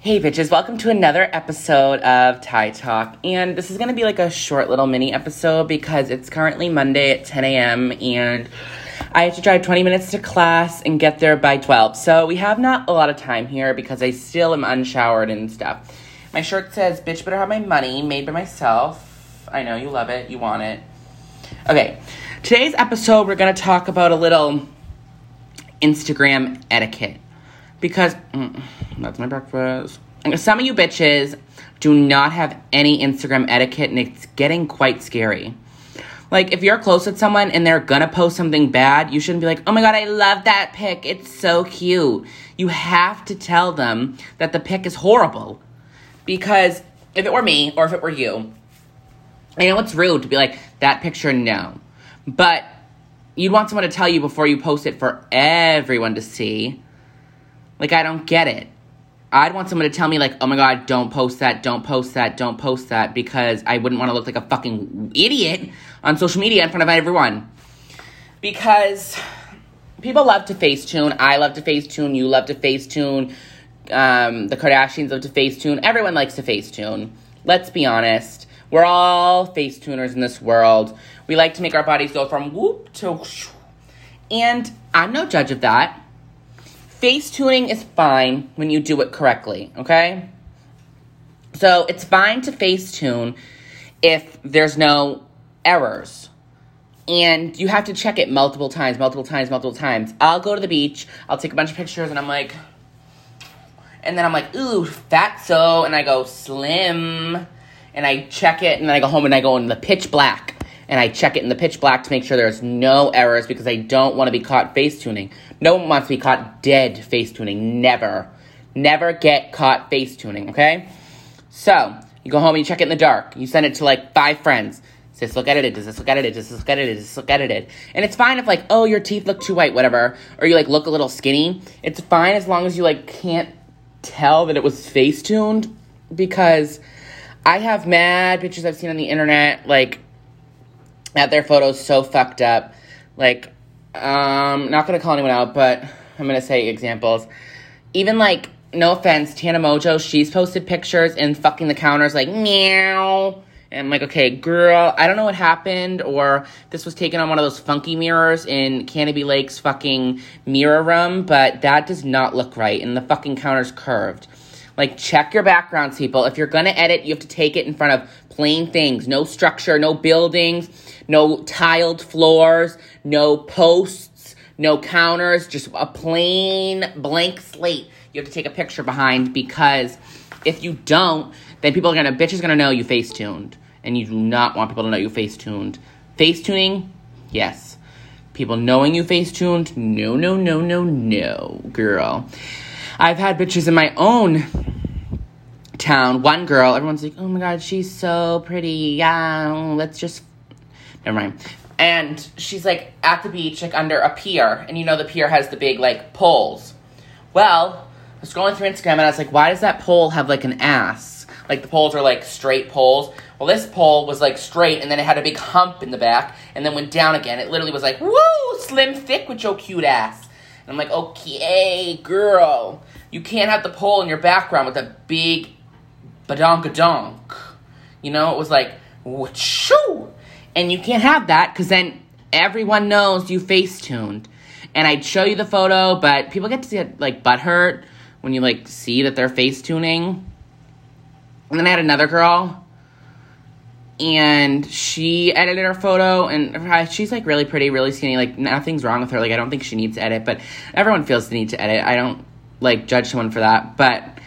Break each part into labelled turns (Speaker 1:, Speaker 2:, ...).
Speaker 1: Hey, bitches, welcome to another episode of Ty Talk. And this is going to be like a short little mini episode because it's currently Monday at 10 a.m. and I have to drive 20 minutes to class and get there by 12. So we have not a lot of time here because I still am unshowered and stuff. My shirt says, Bitch, better have my money made by myself. I know you love it, you want it. Okay, today's episode, we're going to talk about a little Instagram etiquette because mm, that's my breakfast. Some of you bitches do not have any Instagram etiquette, and it's getting quite scary. Like, if you're close with someone and they're gonna post something bad, you shouldn't be like, oh my god, I love that pic. It's so cute. You have to tell them that the pic is horrible. Because if it were me or if it were you, I know it's rude to be like, that picture, no. But you'd want someone to tell you before you post it for everyone to see. Like, I don't get it. I'd want someone to tell me, like, oh my god, don't post that, don't post that, don't post that, because I wouldn't want to look like a fucking idiot on social media in front of everyone. Because people love to Facetune. I love to Facetune. You love to Facetune. Um, the Kardashians love to Facetune. Everyone likes to Facetune. Let's be honest. We're all Facetuners in this world. We like to make our bodies go from whoop to shoo. And I'm no judge of that. Face tuning is fine when you do it correctly, okay? So it's fine to face tune if there's no errors. And you have to check it multiple times, multiple times, multiple times. I'll go to the beach, I'll take a bunch of pictures, and I'm like, and then I'm like, ooh, fat so, and I go slim, and I check it, and then I go home and I go in the pitch black and I check it in the pitch black to make sure there's no errors because I don't want to be caught face tuning. No one wants to be caught dead face tuning. Never. Never get caught face tuning, okay? So, you go home and you check it in the dark. You send it to like five friends. Does this look edited? Does this look edited? Does this look edited? Does this look edited? And it's fine if like, oh, your teeth look too white, whatever. Or you like look a little skinny. It's fine as long as you like can't tell that it was face tuned because I have mad pictures I've seen on the internet, like at their photos so fucked up. Like, um, not gonna call anyone out, but I'm gonna say examples. Even like, no offense, Tana Mongeau, she's posted pictures and fucking the counters like meow. And I'm like, okay, girl, I don't know what happened, or this was taken on one of those funky mirrors in Canobie Lake's fucking mirror room, but that does not look right, and the fucking counter's curved. Like, check your backgrounds, people. If you're gonna edit, you have to take it in front of plain things. No structure, no buildings, no tiled floors, no posts, no counters, just a plain blank slate you have to take a picture behind because if you don't, then people are gonna, bitch is gonna know you face tuned. And you do not want people to know you face tuned. Face tuning, yes. People knowing you face tuned, no, no, no, no, no, girl. I've had bitches in my own town. One girl, everyone's like, oh my god, she's so pretty. Yeah, let's just never mind. And she's like at the beach, like under a pier, and you know the pier has the big like poles. Well, I was scrolling through Instagram and I was like, why does that pole have like an ass? Like the poles are like straight poles. Well, this pole was like straight and then it had a big hump in the back and then went down again. It literally was like, woo, slim thick with your cute ass. And I'm like, okay, girl, you can't have the pole in your background with a big badonkadonk. You know, it was like, shoo! And you can't have that because then everyone knows you face tuned. And I'd show you the photo, but people get to get like butt hurt when you like see that they're face tuning. And then I had another girl, and she edited her photo, and she's like really pretty, really skinny. Like nothing's wrong with her. Like I don't think she needs to edit, but everyone feels the need to edit. I don't like judge someone for that, but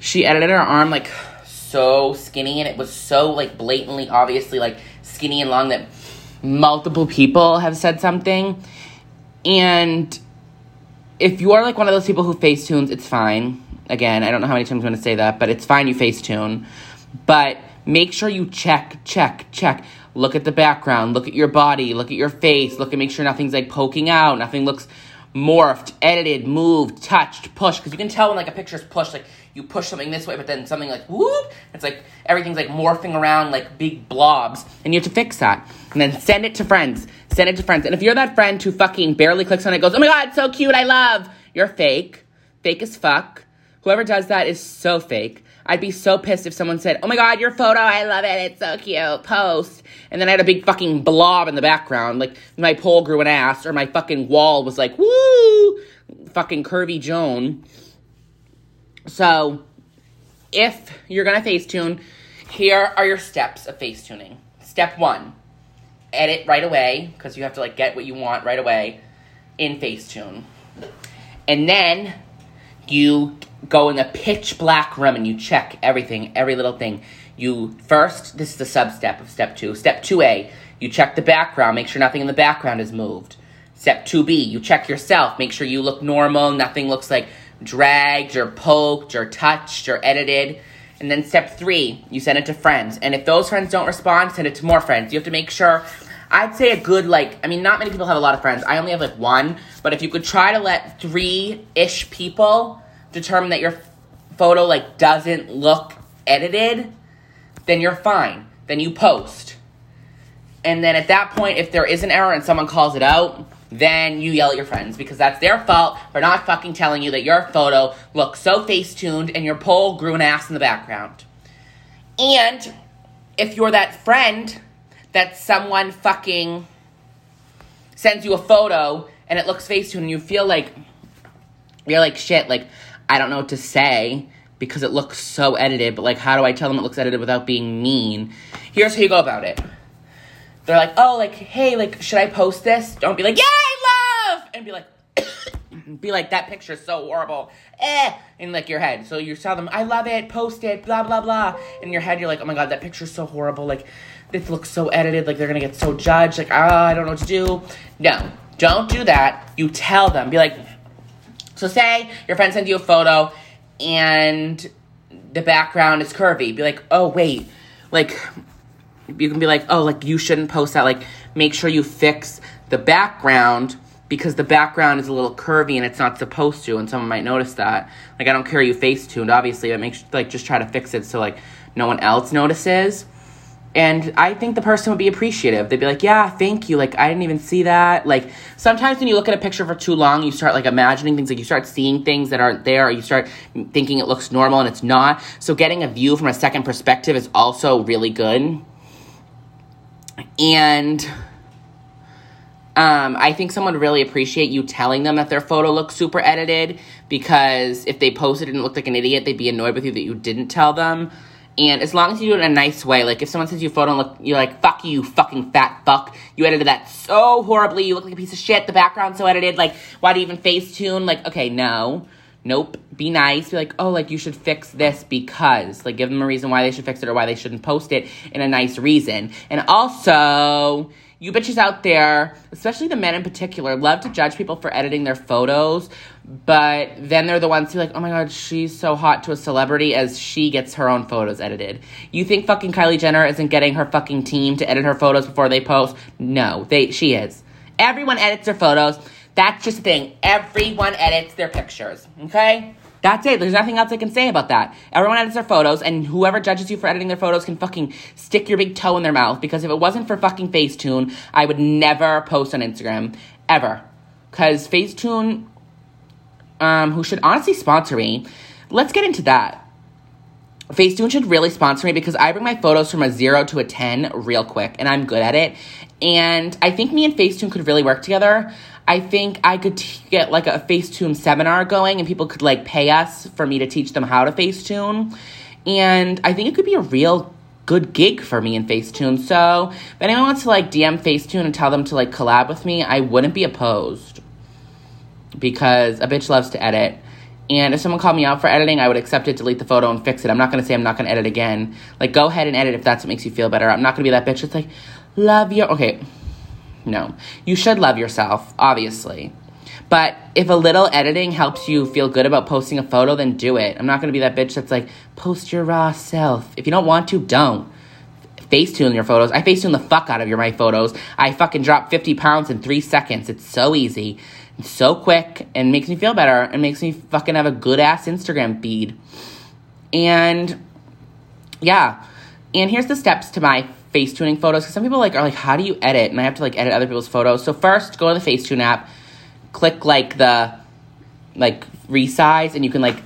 Speaker 1: she edited her arm like so skinny, and it was so like blatantly, obviously like skinny and long that multiple people have said something. And if you are like one of those people who face tunes, it's fine. Again, I don't know how many times I'm going to say that, but it's fine you face tune. But make sure you check, check, check. Look at the background, look at your body, look at your face, look and make sure nothing's like poking out, nothing looks morphed, edited, moved, touched, pushed. Because you can tell when like a picture's pushed, like you push something this way, but then something like whoop, it's like everything's like morphing around like big blobs, and you have to fix that. And then send it to friends. Send it to friends. And if you're that friend who fucking barely clicks on it, goes, oh my god, so cute, I love, you're fake, fake as fuck. Whoever does that is so fake. I'd be so pissed if someone said, Oh my god, your photo, I love it, it's so cute, post. And then I had a big fucking blob in the background, like my pole grew an ass, or my fucking wall was like, woo, fucking curvy Joan. So, if you're gonna Facetune, here are your steps of Facetuning. Step one, edit right away, because you have to like get what you want right away in Facetune. And then you go in the pitch black room and you check everything, every little thing. You first, this is the sub step of step two. Step 2A, you check the background, make sure nothing in the background is moved. Step 2B, you check yourself, make sure you look normal, nothing looks like dragged or poked or touched or edited. And then step three, you send it to friends. And if those friends don't respond, send it to more friends. You have to make sure I'd say a good like I mean not many people have a lot of friends. I only have like one, but if you could try to let 3ish people determine that your photo like doesn't look edited, then you're fine. Then you post. And then at that point if there is an error and someone calls it out, then you yell at your friends because that's their fault for not fucking telling you that your photo looks so face-tuned and your pole grew an ass in the background. And if you're that friend that someone fucking sends you a photo and it looks face tuned and you feel like you're like shit like i don't know what to say because it looks so edited but like how do i tell them it looks edited without being mean? Here's how you go about it. They're like oh like hey like should i post this? Don't be like i love! And be like be like that picture's so horrible. Eh in like your head. So you tell them i love it post it blah blah blah. In your head you're like oh my god that picture's so horrible. Like this looks so edited, like they're gonna get so judged, like, ah, I don't know what to do. No, don't do that. You tell them, be like, so say your friend sends you a photo and the background is curvy. Be like, oh, wait, like, you can be like, oh, like, you shouldn't post that. Like, make sure you fix the background because the background is a little curvy and it's not supposed to, and someone might notice that. Like, I don't care you face tuned, obviously, but make sure, like, just try to fix it so, like, no one else notices. And I think the person would be appreciative. They'd be like, yeah, thank you. Like, I didn't even see that. Like, sometimes when you look at a picture for too long, you start like imagining things. Like, you start seeing things that aren't there, or you start thinking it looks normal and it's not. So, getting a view from a second perspective is also really good. And um, I think someone would really appreciate you telling them that their photo looks super edited because if they posted and looked like an idiot, they'd be annoyed with you that you didn't tell them. And as long as you do it in a nice way, like if someone you a photo and look, you're like, fuck you, fucking fat fuck. You edited that so horribly. You look like a piece of shit. The background's so edited. Like, why do you even face tune? Like, okay, no. Nope. Be nice. Be like, oh, like you should fix this because. Like, give them a reason why they should fix it or why they shouldn't post it in a nice reason. And also, you bitches out there, especially the men in particular, love to judge people for editing their photos, but then they're the ones who like, oh my god, she's so hot to a celebrity as she gets her own photos edited. You think fucking Kylie Jenner isn't getting her fucking team to edit her photos before they post? No, they she is. Everyone edits their photos. That's just the thing. Everyone edits their pictures. Okay? That's it. There's nothing else I can say about that. Everyone edits their photos, and whoever judges you for editing their photos can fucking stick your big toe in their mouth. Because if it wasn't for fucking Facetune, I would never post on Instagram. Ever. Because Facetune, um, who should honestly sponsor me, let's get into that. Facetune should really sponsor me because I bring my photos from a zero to a 10 real quick, and I'm good at it. And I think me and Facetune could really work together. I think I could t- get like a Facetune seminar going and people could like pay us for me to teach them how to Facetune. And I think it could be a real good gig for me in Facetune. So if anyone wants to like DM Facetune and tell them to like collab with me, I wouldn't be opposed. Because a bitch loves to edit. And if someone called me out for editing, I would accept it, delete the photo, and fix it. I'm not gonna say I'm not gonna edit again. Like, go ahead and edit if that's what makes you feel better. I'm not gonna be that bitch that's like, love your. Okay, no. You should love yourself, obviously. But if a little editing helps you feel good about posting a photo, then do it. I'm not gonna be that bitch that's like, post your raw self. If you don't want to, don't. Facetune your photos. I Facetune the fuck out of your my photos. I fucking drop 50 pounds in three seconds. It's so easy. It's so quick and makes me feel better It makes me fucking have a good ass Instagram feed. And yeah. And here's the steps to my Facetuning photos because some people like are like, how do you edit? And I have to like edit other people's photos. So first, go to the Facetune app, click like the like resize, and you can like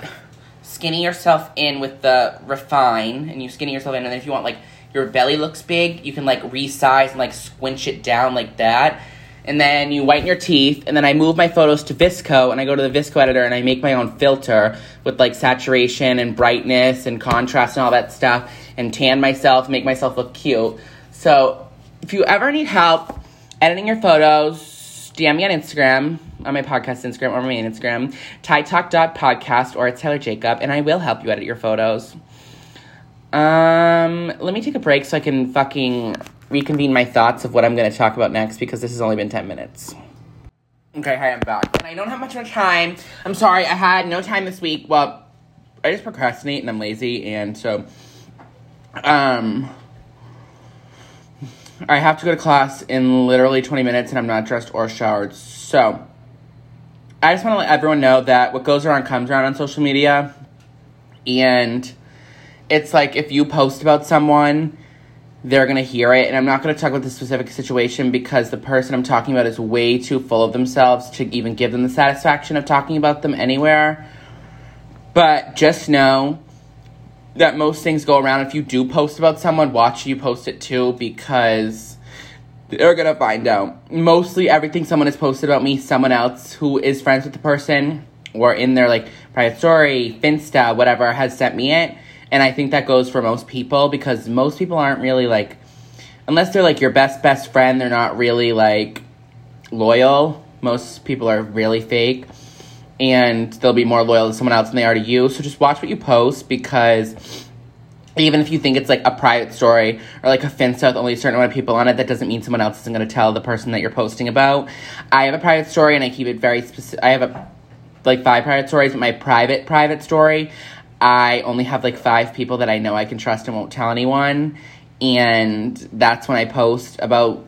Speaker 1: skinny yourself in with the refine, and you skinny yourself in, and then if you want like your belly looks big, you can like resize and like squinch it down like that. And then you whiten your teeth, and then I move my photos to VSCO, and I go to the VSCO editor and I make my own filter with like saturation and brightness and contrast and all that stuff, and tan myself, make myself look cute. So if you ever need help editing your photos, DM me on Instagram, on my podcast Instagram or my main Instagram, TyTalk.podcast or it's Tyler Jacob, and I will help you edit your photos. Um, let me take a break so I can fucking reconvene my thoughts of what I'm going to talk about next because this has only been 10 minutes. Okay, hi, I'm back. And I don't have much more time. I'm sorry, I had no time this week. Well, I just procrastinate and I'm lazy, and so, um, I have to go to class in literally 20 minutes and I'm not dressed or showered. So, I just want to let everyone know that what goes around comes around on social media. And it's like if you post about someone, they're going to hear it. And I'm not going to talk about the specific situation because the person I'm talking about is way too full of themselves to even give them the satisfaction of talking about them anywhere. But just know that most things go around. If you do post about someone, watch you post it too because they're gonna find out. Mostly everything someone has posted about me, someone else who is friends with the person or in their like private story, Finsta, whatever, has sent me it. And I think that goes for most people because most people aren't really like, unless they're like your best best friend, they're not really like loyal. Most people are really fake and they'll be more loyal to someone else than they are to you. So just watch what you post because even if you think it's like a private story or like a Finsta with only a certain amount of people on it, that doesn't mean someone else isn't going to tell the person that you're posting about. I have a private story and I keep it very specific. I have a like five private stories, but my private private story, I only have like five people that I know I can trust and won't tell anyone. And that's when I post about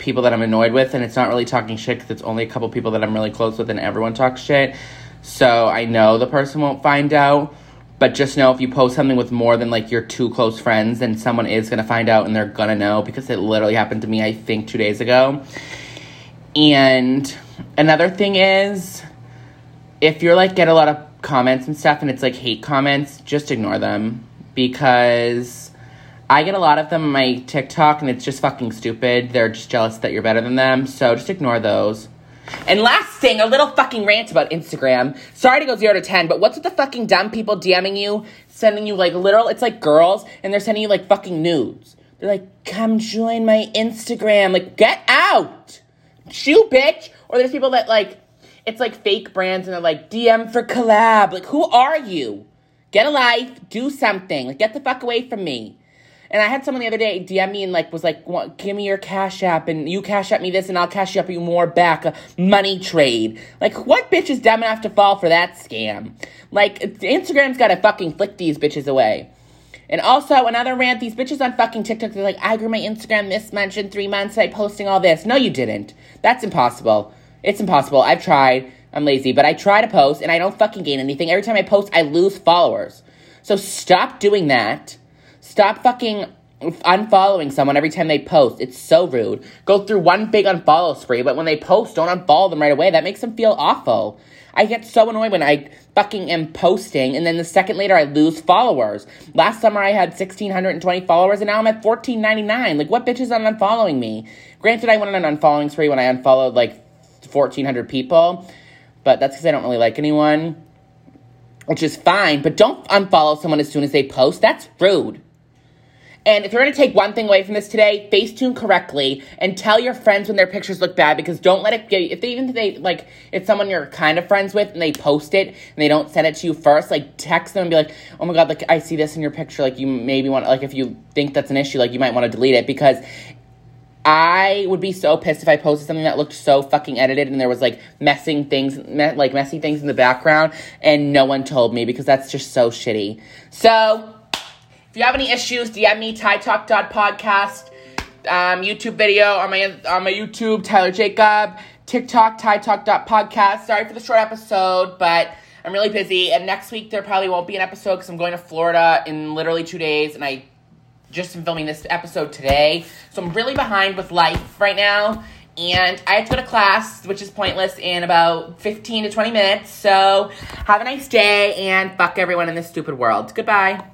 Speaker 1: people that I'm annoyed with, and it's not really talking shit because it's only a couple people that I'm really close with, and everyone talks shit. So I know the person won't find out. But just know if you post something with more than like your two close friends, then someone is gonna find out and they're gonna know because it literally happened to me, I think, two days ago. And another thing is, if you're like get a lot of comments and stuff and it's like hate comments, just ignore them because I get a lot of them on my TikTok, and it's just fucking stupid. They're just jealous that you're better than them, so just ignore those. And last thing, a little fucking rant about Instagram. Sorry to go zero to ten, but what's with the fucking dumb people DMing you, sending you like literal? It's like girls, and they're sending you like fucking nudes. They're like, "Come join my Instagram." Like, get out, shoo, bitch. Or there's people that like, it's like fake brands, and they're like, "DM for collab." Like, who are you? Get a life, do something. Like, get the fuck away from me. And I had someone the other day DM me and like was like, "Give me your cash app, and you cash app me this, and I'll cash up you more back." A money trade. Like, what bitch is dumb enough to fall for that scam? Like, Instagram's got to fucking flick these bitches away. And also another rant: these bitches on fucking TikTok, they're like, "I grew my Instagram this much in three months by posting all this." No, you didn't. That's impossible. It's impossible. I've tried. I'm lazy, but I try to post and I don't fucking gain anything. Every time I post, I lose followers. So stop doing that Stop fucking unfollowing someone every time they post. It's so rude. Go through one big unfollow spree, but when they post, don't unfollow them right away. That makes them feel awful. I get so annoyed when I fucking am posting and then the second later I lose followers. Last summer I had 1,620 followers and now I'm at 1,499. Like, what bitches are unfollowing me? Granted, I went on an unfollowing spree when I unfollowed like 1,400 people, but that's because I don't really like anyone, which is fine. But don't unfollow someone as soon as they post. That's rude. And if you're going to take one thing away from this today, Facetune correctly and tell your friends when their pictures look bad because don't let it get, if they even if they, like, it's someone you're kind of friends with and they post it and they don't send it to you first, like, text them and be like, oh my God, like, I see this in your picture. Like, you maybe want, like, if you think that's an issue, like, you might want to delete it because I would be so pissed if I posted something that looked so fucking edited and there was like messing things, me- like messy things in the background, and no one told me because that's just so shitty. So, if you have any issues, DM me, TyTalk.podcast, um, YouTube video on my, on my YouTube, Tyler Jacob, TikTok, TyTalk.podcast. Sorry for the short episode, but I'm really busy. And next week, there probably won't be an episode because I'm going to Florida in literally two days, and I just am filming this episode today. So I'm really behind with life right now. And I have to go to class, which is pointless, in about 15 to 20 minutes. So have a nice day and fuck everyone in this stupid world. Goodbye.